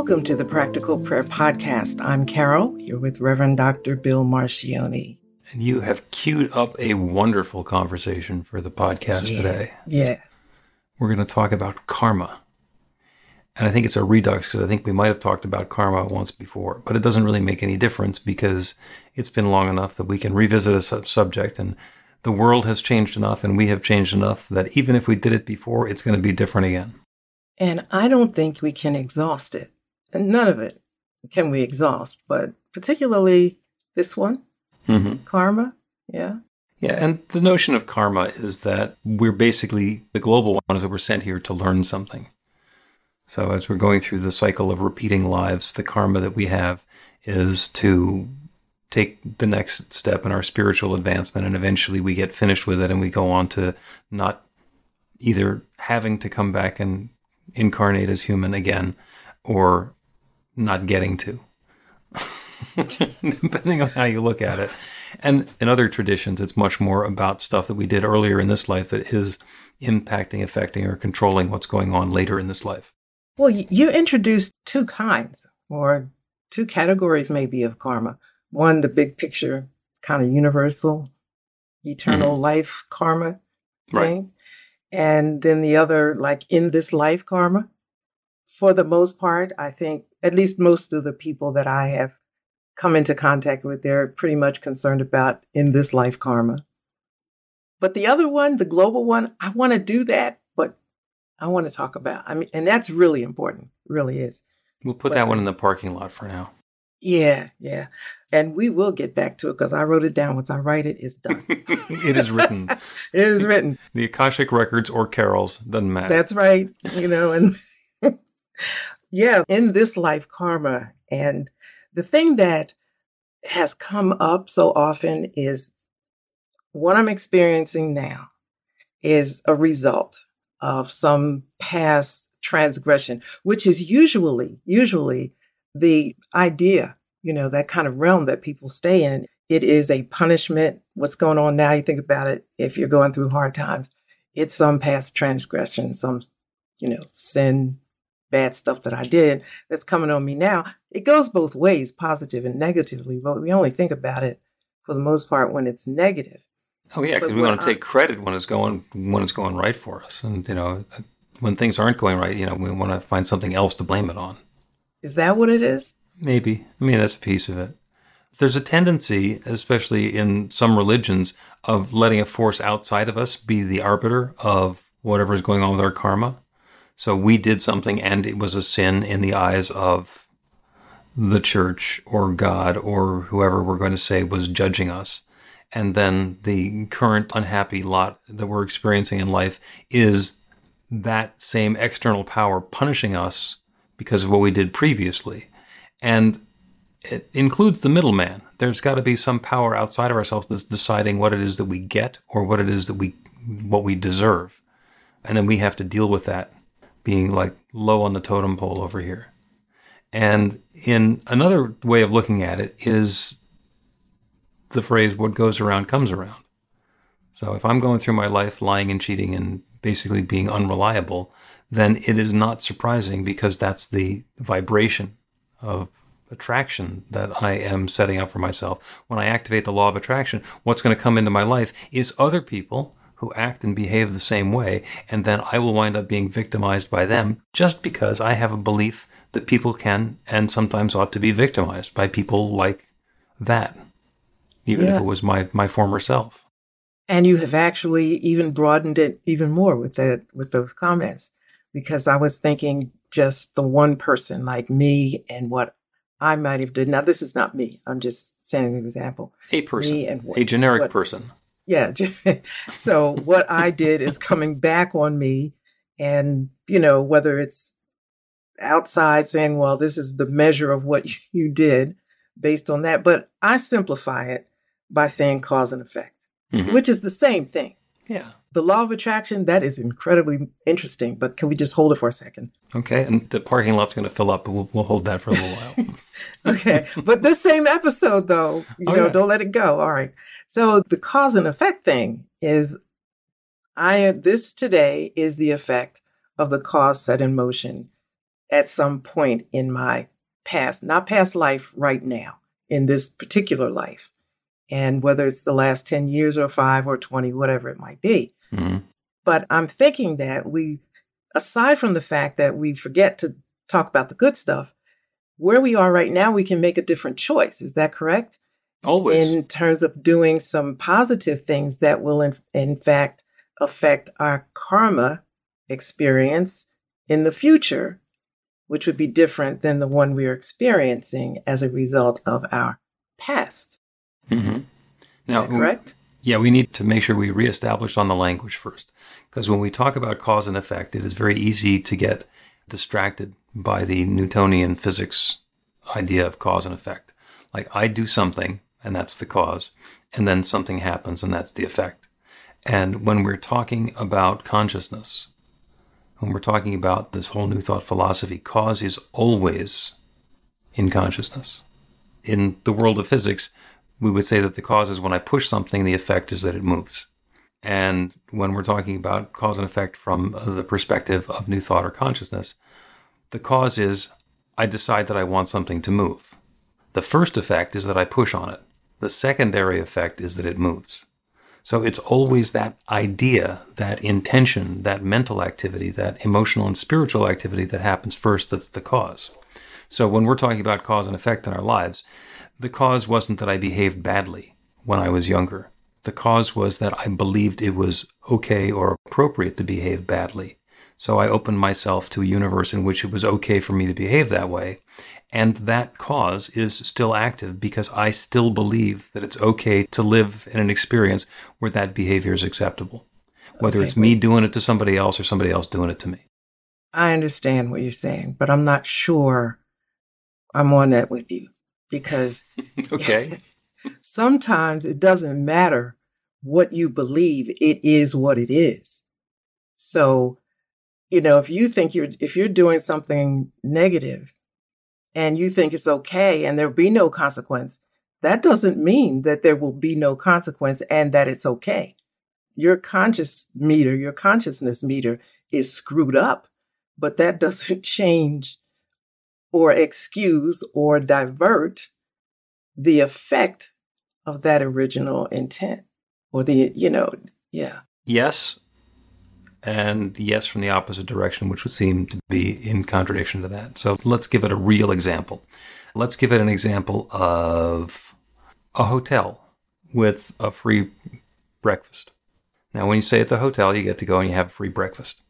Welcome to the Practical Prayer Podcast. I'm Carol, You're with Reverend Dr. Bill Marcioni. And you have queued up a wonderful conversation for the podcast Yeah. today. Yeah. We're going to talk about karma. And I think it's a redux because I think we might have talked about karma once before, but it doesn't really make any difference because it's been long enough that we can revisit a sub- subject and the world has changed enough and we have changed enough that even if we did it before, it's going to be different again. And I don't think we can exhaust it. And none of it can we exhaust, but particularly this one, Mm-hmm. karma. Yeah. Yeah, and the notion of karma is that we're basically the global ones that were sent here to learn something. So as we're going through the cycle of repeating lives, the karma that we have is to take the next step in our spiritual advancement and eventually we get finished with it and we go on to not either having to come back and incarnate as human again or not getting to. depending on how you look at it. And in other traditions, it's much more about stuff that we did earlier in this life that is impacting, affecting, or controlling what's going on later in this life. Well, you introduced two kinds or two categories maybe of karma. One, the big picture, kind of universal, eternal mm-hmm. life karma Right. thing. And then the other, like in this life karma. For the most part, I think at least most of the people that I have come into contact with, they're pretty much concerned about in this life karma. But the other one, the global one, I want to do that, but I want to talk about. I mean, and that's really important, really is. We'll put But that one in the parking lot for now. Yeah, yeah. And we will get back to it because I wrote it down. Once I write it, it's done. it is written. it is written. The Akashic Records or Carols, doesn't matter. That's right. You know, and yeah, in this life karma. And the thing that has come up so often is what I'm experiencing now is a result of some past transgression, which is usually, usually the idea, you know, that kind of realm that people stay in. It is a punishment. What's going on now? You think about it. If you're going through hard times, it's some past transgression, some, you know, sin, bad stuff that I did that's coming on me now. It goes both ways, positive and negatively, but we only think about it for the most part when it's negative. oh yeah, because we want to take credit when it's going when it's going right for us, and you know when things aren't going right, you know we want to find something else to blame it on. Is that what it is? Maybe. I mean, that's a piece of it. There's a tendency, especially in some religions, of letting a force outside of us be the arbiter of whatever is going on with our karma. So we did something and it was a sin in the eyes of the church or God or whoever we're going to say was judging us. And then the current unhappy lot that we're experiencing in life is that same external power punishing us because of what we did previously. And it includes the middleman. There's got to be some power outside of ourselves that's deciding what it is that we get or what it is that we what we deserve. And then we have to deal with that being like low on the totem pole over here. And in another way of looking at it is the phrase what goes around comes around. So if I'm going through my life lying and cheating and basically being unreliable, then it is not surprising because that's the vibration of attraction that I am setting up for myself. When I activate the law of attraction, what's going to come into my life is other people who act and behave the same way, and then I will wind up being victimized by them just because I have a belief that people can and sometimes ought to be victimized by people like that, even Yeah. if it was my, my former self. And you have actually even broadened it even more with that with those comments. Because I was thinking just the one person like me and what I might have done. Now this is not me. I'm just setting an example. A person, Me and what- a generic what- person. Yeah. so what I did is coming back on me and, you know, whether it's outside saying, well, this is the measure of what you did based on that. But I simplify it by saying cause and effect, Mhm. which is the same thing. Yeah. The law of attraction, that is incredibly interesting, but can we just hold it for a second? Okay. And the parking lot's going to fill up, but we'll, we'll hold that for a little while. Okay. but this same episode, though, you Oh, know, yeah. don't let it go. All right. So the cause and effect thing is I, this today is the effect of the cause set in motion at some point in my past, not past life right now, in this particular life. And whether it's the last 10 years or five or 20, whatever it might be. Mhm. But I'm thinking that we, aside from the fact that we forget to talk about the good stuff, where we are right now, we can make a different choice. Is that correct? Always. In terms of doing some positive things that will, in, in fact, affect our karma experience in the future, which would be different than the one we are experiencing as a result of our past. Hmm Is Now, that correct? Yeah, we need to make sure we reestablish on the language first. Because when we talk about cause and effect, it is very easy to get distracted by the Newtonian physics idea of cause and effect. Like, I do something, and that's the cause, and then something happens, and that's the effect. And when we're talking about consciousness, when we're talking about this whole New Thought philosophy, cause is always in consciousness. In the world of physics, we would say that the cause is when I push something, the effect is that it moves. And when we're talking about cause and effect from the perspective of new thought or consciousness, the cause is I decide that I want something to move. The first effect is that I push on it. The secondary effect is that it moves. So it's always that idea, that intention, that mental activity, that emotional and spiritual activity that happens first that's the cause. So when we're talking about cause and effect in our lives, the cause wasn't that I behaved badly when I was younger. The cause was that I believed it was okay or appropriate to behave badly. So I opened myself to a universe in which it was okay for me to behave that way. And that cause is still active because I still believe that it's okay to live in an experience where that behavior is acceptable. Whether Okay, it's me doing it to somebody else or somebody else doing it to me. I understand what you're saying, but I'm not sure I'm on that with you because Okay. sometimes it doesn't matter what you believe, it is what it is. So, you know, if you think you're, if you're doing something negative and you think it's okay and there'll be no consequence, that doesn't mean that there will be no consequence and that it's okay. Your conscious meter, your consciousness meter is screwed up, but that doesn't change or excuse or divert the effect of that original intent or the, you know, yeah. yes, and yes from the opposite direction, which would seem to be in contradiction to that. So let's give it a real example. Let's give it an example of a hotel with a free breakfast. Now, when you stay at the hotel, you get to go and you have a free breakfast.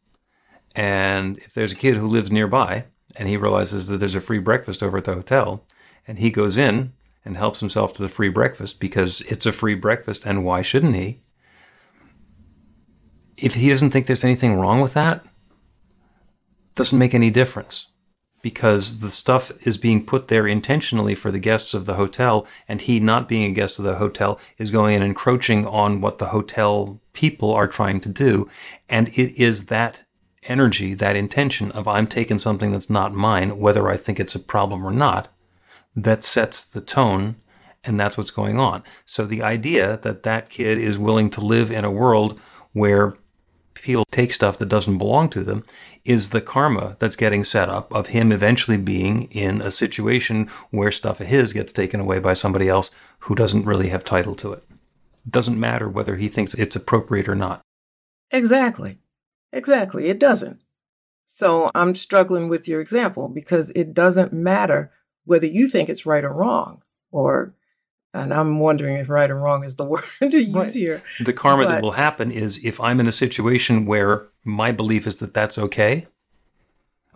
And if there's a kid who lives nearby and he realizes that there's a free breakfast over at the hotel, and he goes in and helps himself to the free breakfast because it's a free breakfast, and why shouldn't he? if he doesn't think there's anything wrong with that, doesn't make any difference because the stuff is being put there intentionally for the guests of the hotel, and he, not being a guest of the hotel, is going and encroaching on what the hotel people are trying to do. And it is that energy, that intention of I'm taking something that's not mine, whether I think it's a problem or not, that sets the tone. And that's what's going on. So the idea that that kid is willing to live in a world where people take stuff that doesn't belong to them is the karma that's getting set up of him eventually being in a situation where stuff of his gets taken away by somebody else who doesn't really have title to it. It doesn't matter whether he thinks it's appropriate or not. Exactly. Exactly. It doesn't. So I'm struggling with your example because it doesn't matter whether you think it's right or wrong, or, and I'm wondering if right or wrong is the word to use Right. here. The karma But- that will happen is if I'm in a situation where my belief is that that's okay,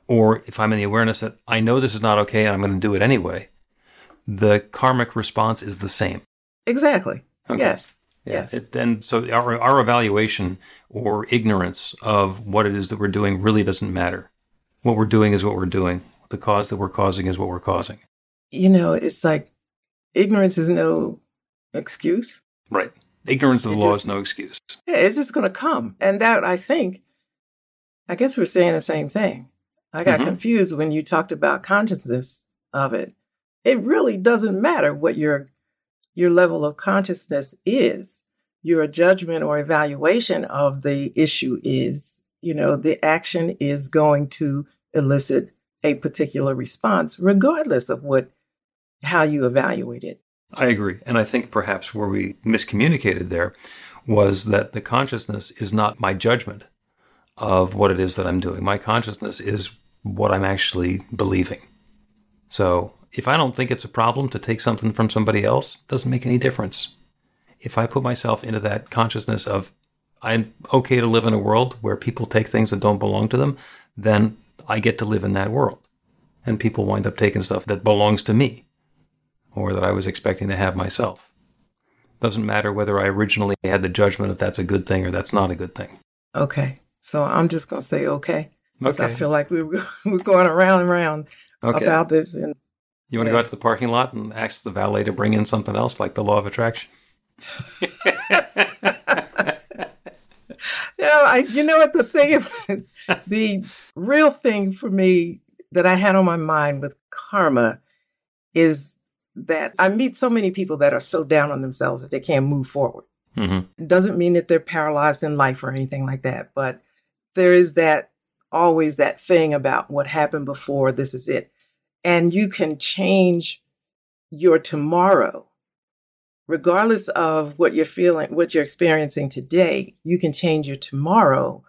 or if I'm in the awareness that I know this is not okay and I'm going to do it anyway, the karmic response is the same. Exactly. Okay. Yes. Yes. It, then, so our, our evaluation or ignorance of what it is that we're doing really doesn't matter. What we're doing is what we're doing. The cause that we're causing is what we're causing. you know, it's like ignorance is no excuse. Right. Ignorance of the It law just- is no excuse. Yeah, it's just going to come. And that, I think, I guess we're saying the same thing. I got Mhm. confused when you talked about consciousness of it. It really doesn't matter what your your level of consciousness is. Your judgment or evaluation of the issue is, you know, the action is going to elicit a particular response, regardless of what how you evaluate it. I agree. And I think perhaps where we miscommunicated there was that the consciousness is not my judgment of what it is that I'm doing. My consciousness is what I'm actually believing. So if I don't think it's a problem to take something from somebody else, it doesn't make any difference. If I put myself into that consciousness of I'm okay to live in a world where people take things that don't belong to them, then I get to live in that world. And people wind up taking stuff that belongs to me or that I was expecting to have myself. Doesn't matter whether I originally had the judgment if that's a good thing or that's not a good thing. Okay. So I'm just going to say okay. Because I feel like we're, we're going around and around Okay. about this. And you want to yeah. go out to the parking lot and ask the valet to bring in something else like the law of attraction? yeah, I, you know what the thing, the real thing for me that I had on my mind with karma is that I meet so many people that are so down on themselves that they can't move forward. hmm It doesn't mean that they're paralyzed in life or anything like that, but there is that always that thing about what happened before, this is it. And you can change your tomorrow, regardless of what you're feeling, what you're experiencing today. You can change your tomorrow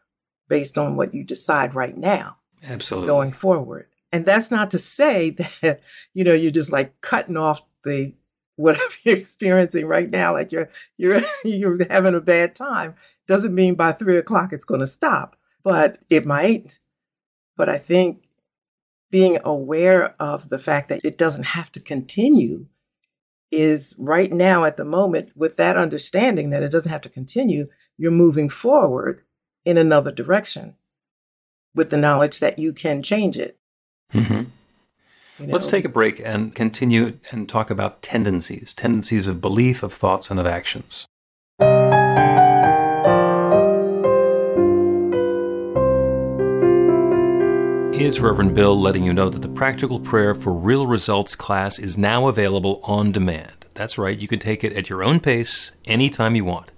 based on what you decide right now Absolutely. going forward. And that's not to say that, you know, you're just like cutting off the whatever you're experiencing right now, like you're you're you're having a bad time. Doesn't mean by three o'clock it's gonna stop, but it might. But I think being aware of the fact that it doesn't have to continue is right now at the moment with that understanding that it doesn't have to continue, you're moving forward in another direction with the knowledge that you can change it. hmm you Let's take a break and continue and talk about tendencies, tendencies of belief, of thoughts, and of actions. It's Reverend Bill letting you know that the Practical Prayer for Real Results class is now available on demand. That's right, you can take it at your own pace anytime you want.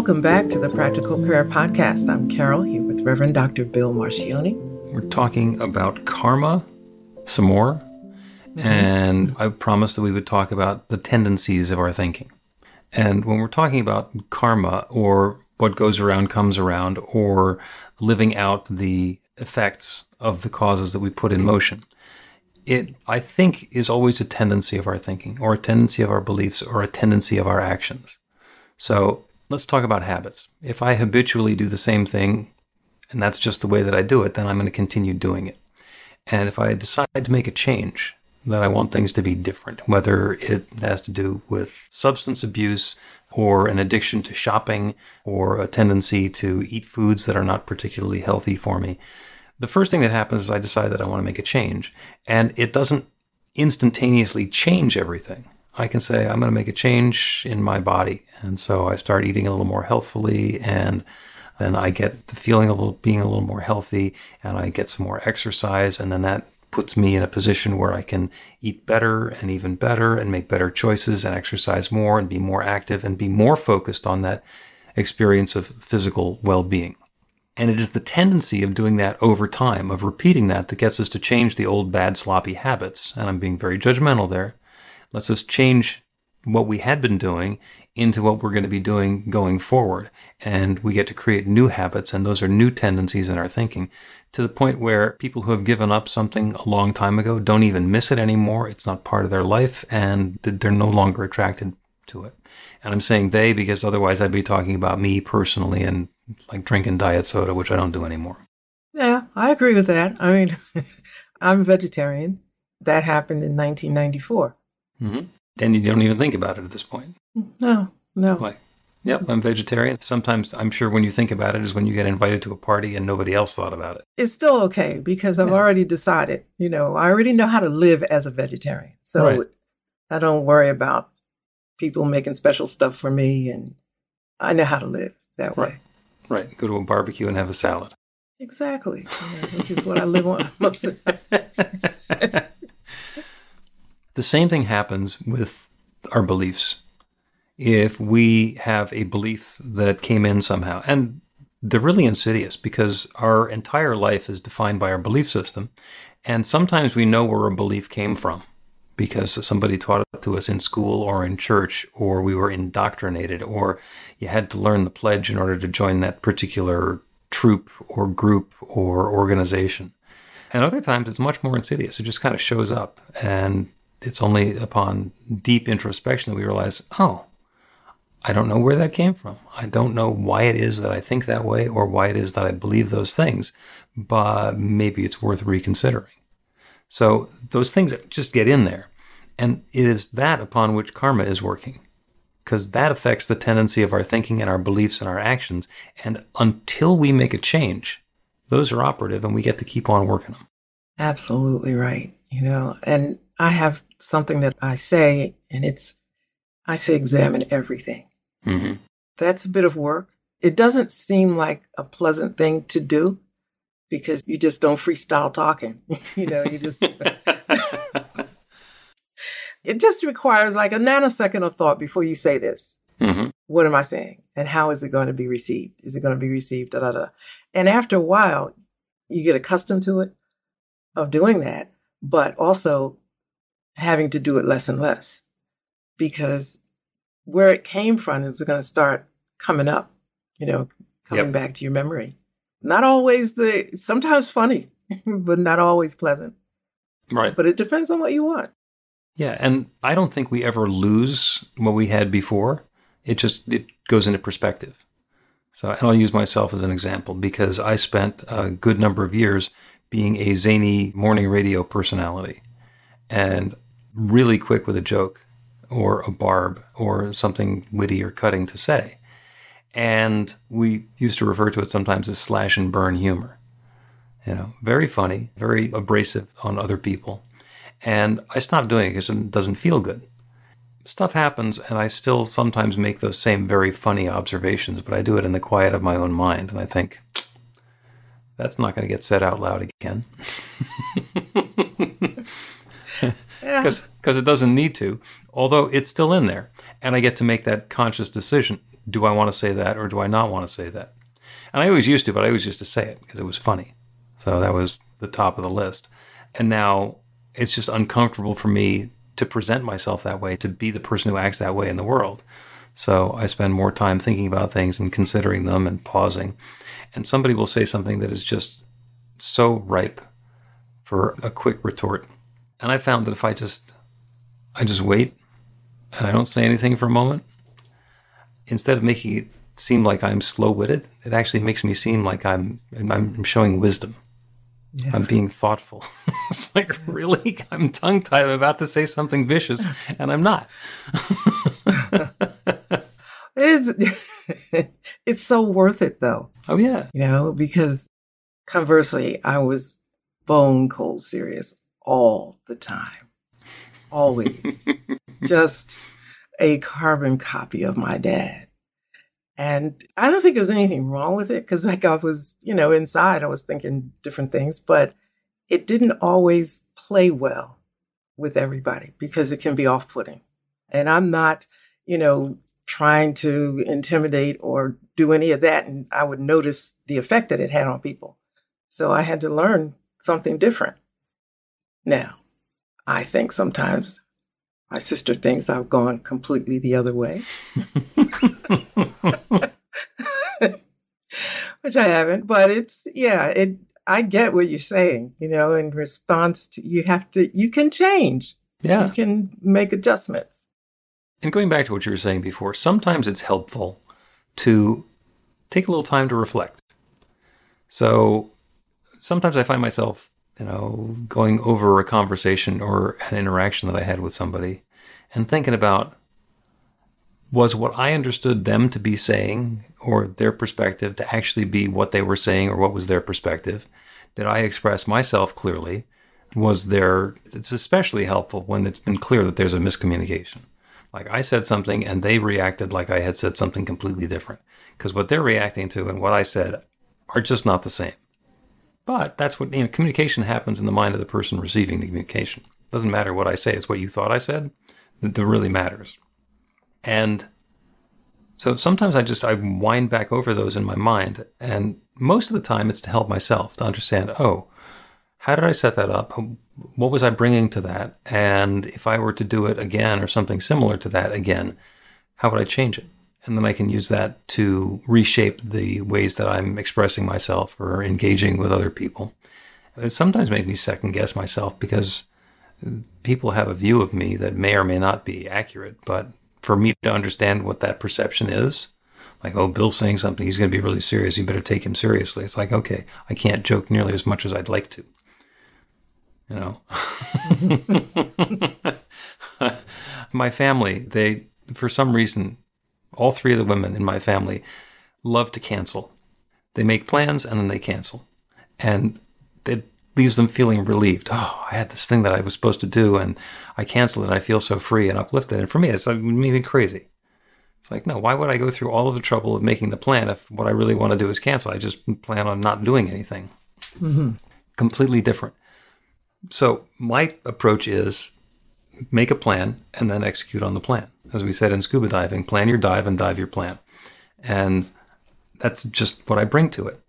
Welcome back to the Practical Prayer Podcast. I'm Carol here with Reverend Dr. Bill Marcioni. We're talking about karma some more, mm-hmm. and I promised that we would talk about the tendencies of our thinking. And when we're talking about karma or what goes around comes around or living out the effects of the causes that we put in motion, it, I think, is always a tendency of our thinking or a tendency of our beliefs or a tendency of our actions. So let's talk about habits. If I habitually do the same thing and that's just the way that I do it, then I'm going to continue doing it. And if I decide to make a change, that I want things to be different, whether it has to do with substance abuse or an addiction to shopping or a tendency to eat foods that are not particularly healthy for me. The first thing that happens is I decide that I want to make a change. And it doesn't instantaneously change everything. I can say, I'm going to make a change in my body. And so I start eating a little more healthfully and then I get the feeling of being a little more healthy and I get some more exercise. And then that puts me in a position where I can eat better and even better and make better choices and exercise more and be more active and be more focused on that experience of physical well being. And it is the tendency of doing that over time, of repeating that, that gets us to change the old bad, sloppy habits. And I'm being very judgmental there. Let's us change what we had been doing into what we're going to be doing going forward. And we get to create new habits, and those are new tendencies in our thinking to the point where people who have given up something a long time ago don't even miss it anymore. It's not part of their life, and they're no longer attracted to it. And I'm saying they because otherwise I'd be talking about me personally and like drinking diet soda, which I don't do anymore. Yeah, I agree with that. I mean, I'm a vegetarian. That happened in 1994. Mm-hmm. And you don't even think about it at this point. No, no. Like, yep, I'm vegetarian. Sometimes I'm sure when you think about it is when you get invited to a party and nobody else thought about it. It's still okay because I've yeah. already decided, you know, I already know how to live as a vegetarian. So right. I don't worry about people making special stuff for me and I know how to live that right. way. Right. Go to a barbecue and have a salad. Exactly. which is what I live on most of the time. The same thing happens with our beliefs. If we have a belief that came in somehow, and they're really insidious because our entire life is defined by our belief system. And sometimes we know where a belief came from because somebody taught it to us in school or in church, or we were indoctrinated, or you had to learn the pledge in order to join that particular troop or group or organization. And other times it's much more insidious. It just kind of shows up. And it's only upon deep introspection that we realize, oh, I don't know where that came from. I don't know why it is that I think that way or why it is that I believe those things, but maybe it's worth reconsidering. So those things just get in there. And it is that upon which karma is working, because that affects the tendency of our thinking and our beliefs and our actions. And until we make a change, those are operative and we get to keep on working them. Absolutely right. You know, and I have something that I say, and it's I say examine everything. Mm-hmm. That's a bit of work. It doesn't seem like a pleasant thing to do because you just don't freestyle talking. you know, you just. it just requires like a nanosecond of thought before you say this. Mm-hmm. What am I saying? And how is it going to be received? Is it going to be received? Da, da, da. And after a while, you get accustomed to it of doing that, but also having to do it less and less because where it came from is going to start coming up, you know, coming yep. back to your memory. Not always the, sometimes funny, but not always pleasant. Right. But it depends on what you want. Yeah. And I don't think we ever lose what we had before. It just, it goes into perspective. So, and I'll use myself as an example because I spent a good number of years being a zany morning radio personality. And really quick with a joke or a barb or something witty or cutting to say. And we used to refer to it sometimes as slash and burn humor. You know, very funny, very abrasive on other people. And I stopped doing it because it doesn't feel good. Stuff happens, and I still sometimes make those same very funny observations, but I do it in the quiet of my own mind. And I think, that's not going to get said out loud again. because because it doesn't need to. Although it's still in there, and I get to make that conscious decision: do I want to say that or do I not want to say that? And I always used to, but I always used to say it because it was funny. So that was the top of the list. And now it's just uncomfortable for me to present myself that way, to be the person who acts that way in the world. So I spend more time thinking about things and considering them and pausing. And somebody will say something that is just so ripe for a quick retort. And I found that if I just I just wait and I don't say anything for a moment, instead of making it seem like I'm slow witted. It actually makes me seem like I'm I'm showing wisdom. Yeah. I'm being thoughtful. it's like really, I'm tongue tied. I'm about to say something vicious, and I'm not. it is. it's so worth it, though. Oh yeah, You know, because conversely, I was bone cold serious all the time, always, just a carbon copy of my dad. And I don't think there was anything wrong with it because, like, I was, you know, inside, I was thinking different things, but it didn't always play well with everybody because it can be off putting. And I'm not, you know, trying to intimidate or do any of that. And I would notice the effect that it had on people. So I had to learn something different. Now, I think sometimes my sister thinks I've gone completely the other way. Which I haven't, but it's yeah, it I get what you're saying, you know, in response to you have to you can change. yeah. You can make adjustments. And going back to what you were saying before, sometimes it's helpful to take a little time to reflect. So sometimes I find myself, you know, going over a conversation or an interaction that I had with somebody and thinking about was what I understood them to be saying or their perspective to actually be what they were saying or what was their perspective? Did I express myself clearly? Was there, it's especially helpful when it's been clear that there's a miscommunication. Like I said something and they reacted like I had said something completely different. Because what they're reacting to and what I said are just not the same. But that's what, you know, communication happens in the mind of the person receiving the communication. It Doesn't matter what I say, it's what you thought I said that, that really matters. And so sometimes I just I wind back over those in my mind, and most of the time it's to help myself to understand. Oh, how did I set that up? What was I bringing to that? And if I were to do it again or something similar to that again, how would I change it? And then I can use that to reshape the ways that I'm expressing myself or engaging with other people. It sometimes makes me second guess myself because people have a view of me that may or may not be accurate, but for me to understand what that perception is, like, oh, Bill's saying something, he's going to be really serious. You better take him seriously. It's like, okay, I can't joke nearly as much as I'd like to. You know, my family, they, for some reason, all three of the women in my family love to cancel. They make plans and then they cancel. And it leaves them feeling relieved. Oh, I had this thing that I was supposed to do and I canceled it. And I feel so free and uplifted. And for me, it's uh, like maybe crazy. It's like, no, why would I go through all of the trouble of making the plan if what I really want to do is cancel? I just plan on not doing anything. Mm-hmm. Completely different. So my approach is make a plan and then execute on the plan. As we said in scuba diving, plan your dive and dive your plan. And that's just what I bring to it.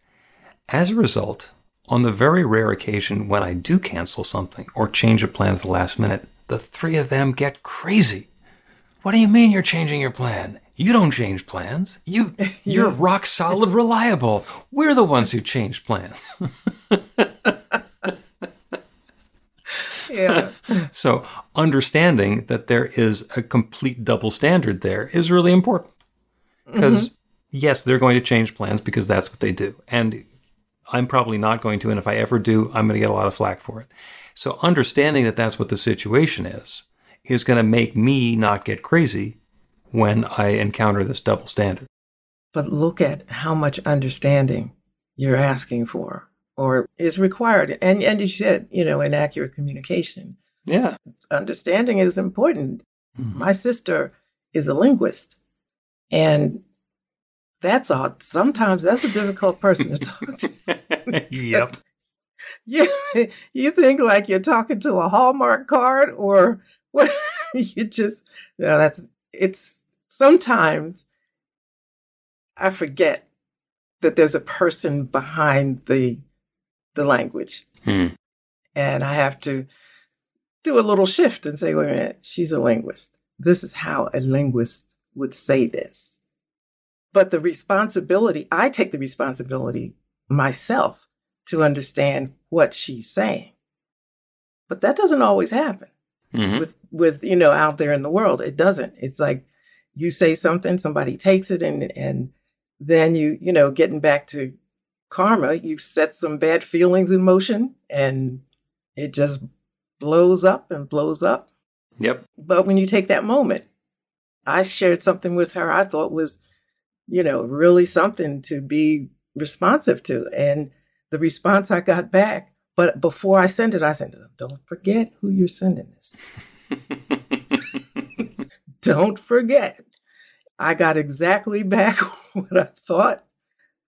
As a result, on the very rare occasion when I do cancel something or change a plan at the last minute, the three of them get crazy. What do you mean you're changing your plan? You don't change plans. You you're rock solid reliable. We're the ones who change plans. Yeah. So understanding that there is a complete double standard there is really important. Because mm-hmm. yes, they're going to change plans because that's what they do. And I'm probably not going to. And if I ever do, I'm going to get a lot of flack for it. So understanding that that's what the situation is, is going to make me not get crazy when I encounter this double standard. but look at how much understanding you're asking for or is required. And and you said, you know, inaccurate communication. Yeah. Understanding is important. Mm-hmm. My sister is a linguist. And that's a sometimes that's a difficult person to talk to. yep. You you think like you're talking to a Hallmark card or what you just no, that's it's sometimes I forget that there's a person behind the the language. Hmm. And I have to do a little shift and say, wait a minute, she's a linguist. This is how a linguist would say this. But the responsibility, I take the responsibility myself to understand what she's saying. But that doesn't always happen Mhm. with, with, you know, out there in the world. It doesn't. It's like you say something, somebody takes it and, and then you, you know, getting back to karma, you've set some bad feelings in motion and it just blows up and blows up. Yep. But when you take that moment, I shared something with her I thought was, you know, really something to be responsive to. And the response I got back, but before I send it, I said, don't forget who you're sending this to. don't forget. I got exactly back what I thought,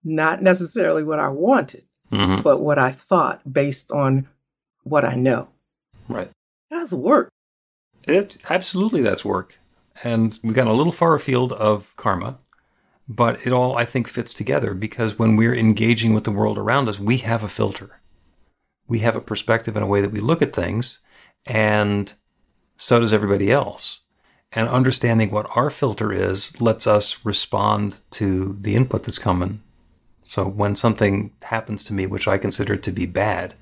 not necessarily what I wanted, hmm but what I thought based on what I know. Right. That's work. It absolutely that's work. And we've got a little far afield of karma, but it all I think fits together because when we're engaging with the world around us, we have a filter. We have a perspective and a way that we look at things, and so does everybody else. And understanding what our filter is lets us respond to the input that's coming. So when something happens to me, which I consider to be bad,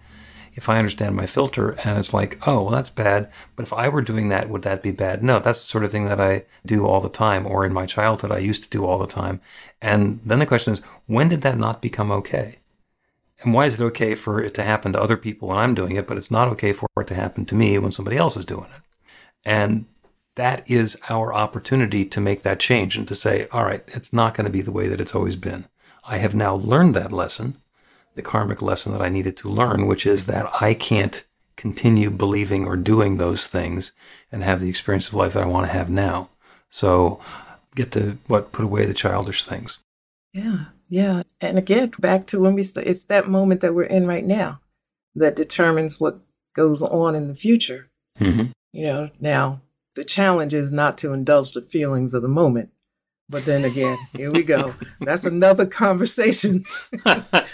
if I understand my filter and it's like, oh, well, that's bad. But if I were doing that, would that be bad? No, that's the sort of thing that I do all the time, or in my childhood, I used to do all the time. And then the question is, when did that not become okay? And why is it okay for it to happen to other people when I'm doing it, but it's not okay for it to happen to me when somebody else is doing it? And that is our opportunity to make that change and to say, all right, it's not going to be the way that it's always been. I have now learned that lesson the karmic lesson that I needed to learn, which is that I can't continue believing or doing those things and have the experience of life that I want to have now. So get to what put away the childish things. Yeah, yeah. And again, back to when we st- it's that moment that we're in right now that determines what goes on in the future. Mm-hmm. You know, now the challenge is not to indulge the feelings of the moment. But then again, here we go. That's another conversation. That's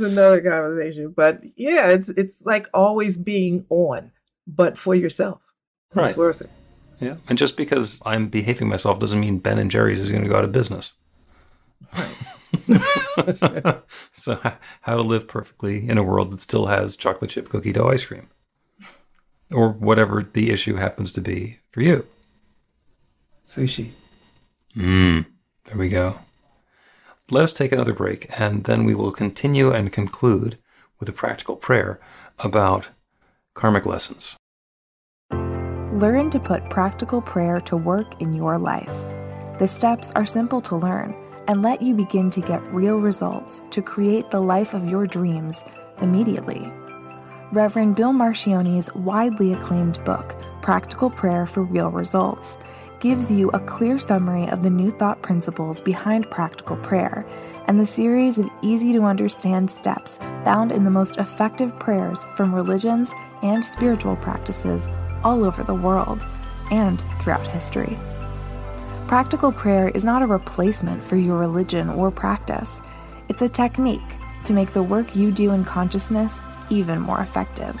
another conversation. But yeah, it's it's like always being on, but for yourself. Right. It's worth it. yeah. And just because I'm behaving myself doesn't mean Ben and Jerry's is going to go out of business. Right. so, how to live perfectly in a world that still has chocolate chip cookie dough ice cream, or whatever the issue happens to be for you. Sushi. Mm, there we go. Let us take another break, and then we will continue and conclude with a practical prayer about karmic lessons. Learn to put practical prayer to work in your life. The steps are simple to learn and let you begin to get real results to create the life of your dreams immediately. Reverend Bill Marcioni's widely acclaimed book, Practical Prayer for Real Results, gives you a clear summary of the new thought principles behind practical prayer and the series of easy to understand steps found in the most effective prayers from religions and spiritual practices all over the world and throughout history. Practical prayer is not a replacement for your religion or practice, it's a technique to make the work you do in consciousness even more effective.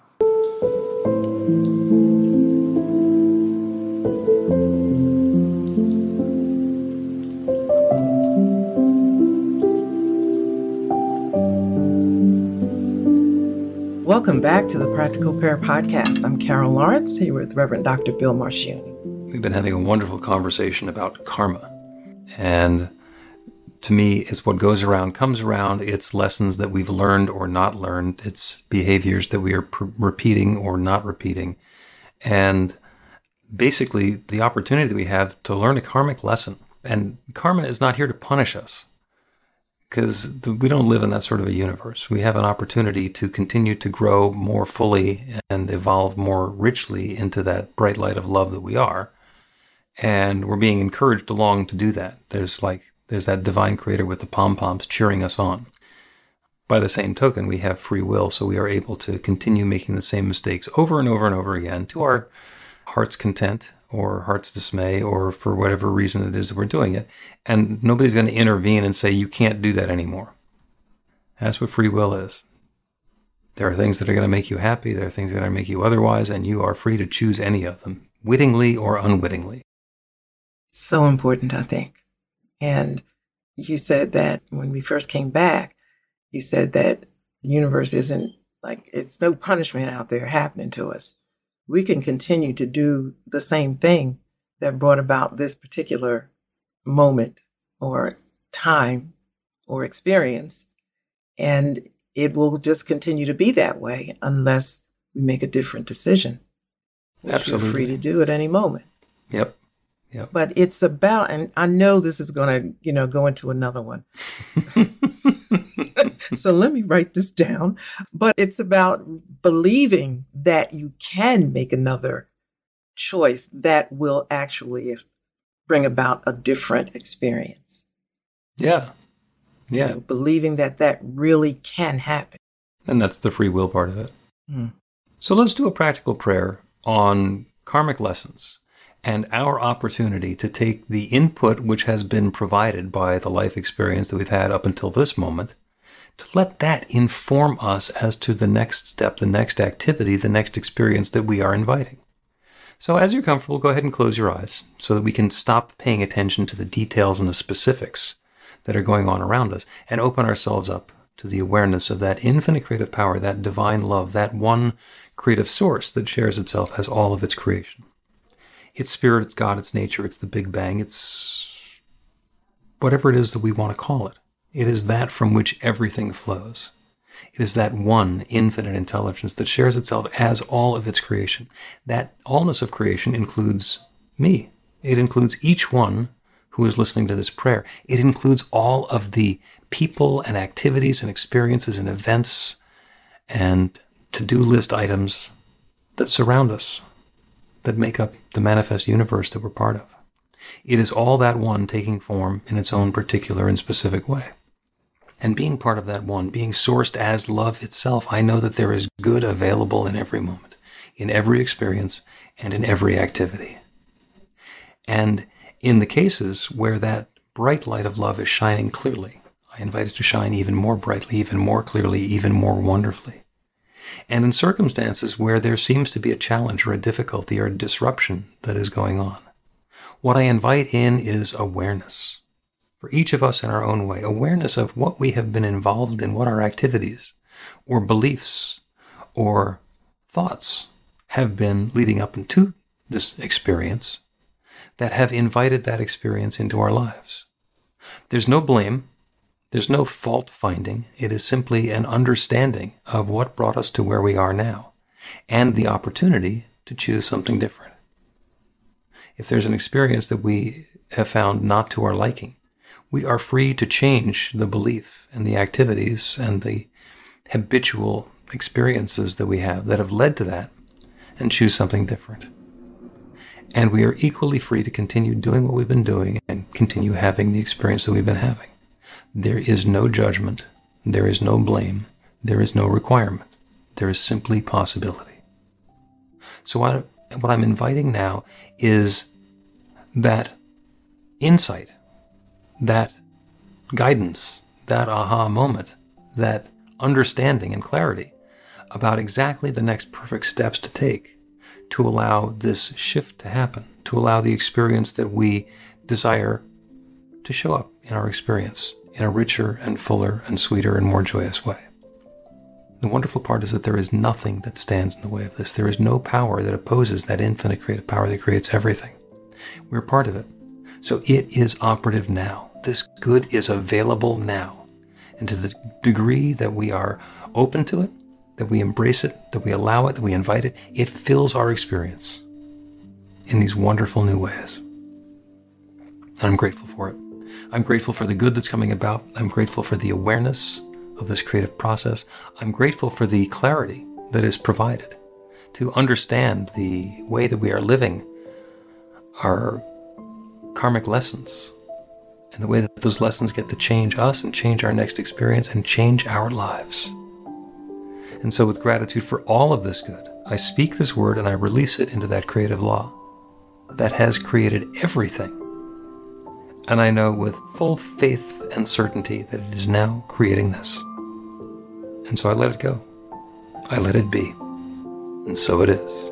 Welcome back to the Practical Prayer Podcast. I'm Carol Lawrence here with Reverend Dr. Bill Marcioni. We've been having a wonderful conversation about karma. And to me, it's what goes around comes around. It's lessons that we've learned or not learned. It's behaviors that we are pr- repeating or not repeating. And basically, the opportunity that we have to learn a karmic lesson. And karma is not here to punish us because we don't live in that sort of a universe. We have an opportunity to continue to grow more fully and evolve more richly into that bright light of love that we are. And we're being encouraged along to do that. There's like, there's that divine creator with the pom poms cheering us on. By the same token, we have free will, so we are able to continue making the same mistakes over and over and over again to our heart's content or heart's dismay or for whatever reason it is that we're doing it. And nobody's going to intervene and say, you can't do that anymore. That's what free will is. There are things that are going to make you happy, there are things that are going to make you otherwise, and you are free to choose any of them, wittingly or unwittingly. So important, I think. And you said that when we first came back, you said that the universe isn't like it's no punishment out there happening to us. We can continue to do the same thing that brought about this particular moment or time or experience. And it will just continue to be that way unless we make a different decision, which Absolutely. we're free to do at any moment. Yep. Yep. But it's about, and I know this is going to, you know, go into another one. so let me write this down. But it's about believing that you can make another choice that will actually bring about a different experience. Yeah. Yeah. You know, believing that that really can happen. And that's the free will part of it. Hmm. So let's do a practical prayer on karmic lessons and our opportunity to take the input which has been provided by the life experience that we've had up until this moment, to let that inform us as to the next step, the next activity, the next experience that we are inviting. So, as you're comfortable, go ahead and close your eyes so that we can stop paying attention to the details and the specifics that are going on around us and open ourselves up to the awareness of that infinite creative power, that divine love, that one creative source that shares itself as all of its creation. It's spirit, it's God, it's nature, it's the Big Bang, it's whatever it is that we want to call it. It is that from which everything flows. It is that one infinite intelligence that shares itself as all of its creation. That allness of creation includes me. It includes each one who is listening to this prayer. It includes all of the people and activities and experiences and events and to do list items that surround us, that make up the manifest universe that we're part of. It is all that one taking form in its own particular and specific way. And being part of that one, being sourced as love itself, I know that there is good available in every moment, in every experience, and in every activity. And in the cases where that bright light of love is shining clearly, I invite it to shine even more brightly, even more clearly, even more wonderfully. And in circumstances where there seems to be a challenge or a difficulty or a disruption that is going on, what I invite in is awareness. For each of us in our own way, awareness of what we have been involved in, what our activities or beliefs or thoughts have been leading up into this experience that have invited that experience into our lives. There's no blame, there's no fault finding. It is simply an understanding of what brought us to where we are now and the opportunity to choose something different. If there's an experience that we have found not to our liking, we are free to change the belief and the activities and the habitual experiences that we have that have led to that and choose something different. And we are equally free to continue doing what we've been doing and continue having the experience that we've been having. There is no judgment. There is no blame. There is no requirement. There is simply possibility. So, what, what I'm inviting now is that insight, that guidance, that aha moment, that understanding and clarity about exactly the next perfect steps to take to allow this shift to happen, to allow the experience that we desire to show up in our experience in a richer and fuller and sweeter and more joyous way. The wonderful part is that there is nothing that stands in the way of this. There is no power that opposes that infinite creative power that creates everything. We're part of it. So it is operative now. This good is available now. And to the degree that we are open to it, that we embrace it, that we allow it, that we invite it, it fills our experience in these wonderful new ways. And I'm grateful for it. I'm grateful for the good that's coming about. I'm grateful for the awareness of this creative process. I'm grateful for the clarity that is provided to understand the way that we are living our karmic lessons and the way that those lessons get to change us and change our next experience and change our lives. And so, with gratitude for all of this good, I speak this word and I release it into that creative law that has created everything and I know with full faith and certainty that it is now creating this. And so I let it go. I let it be. And so it is.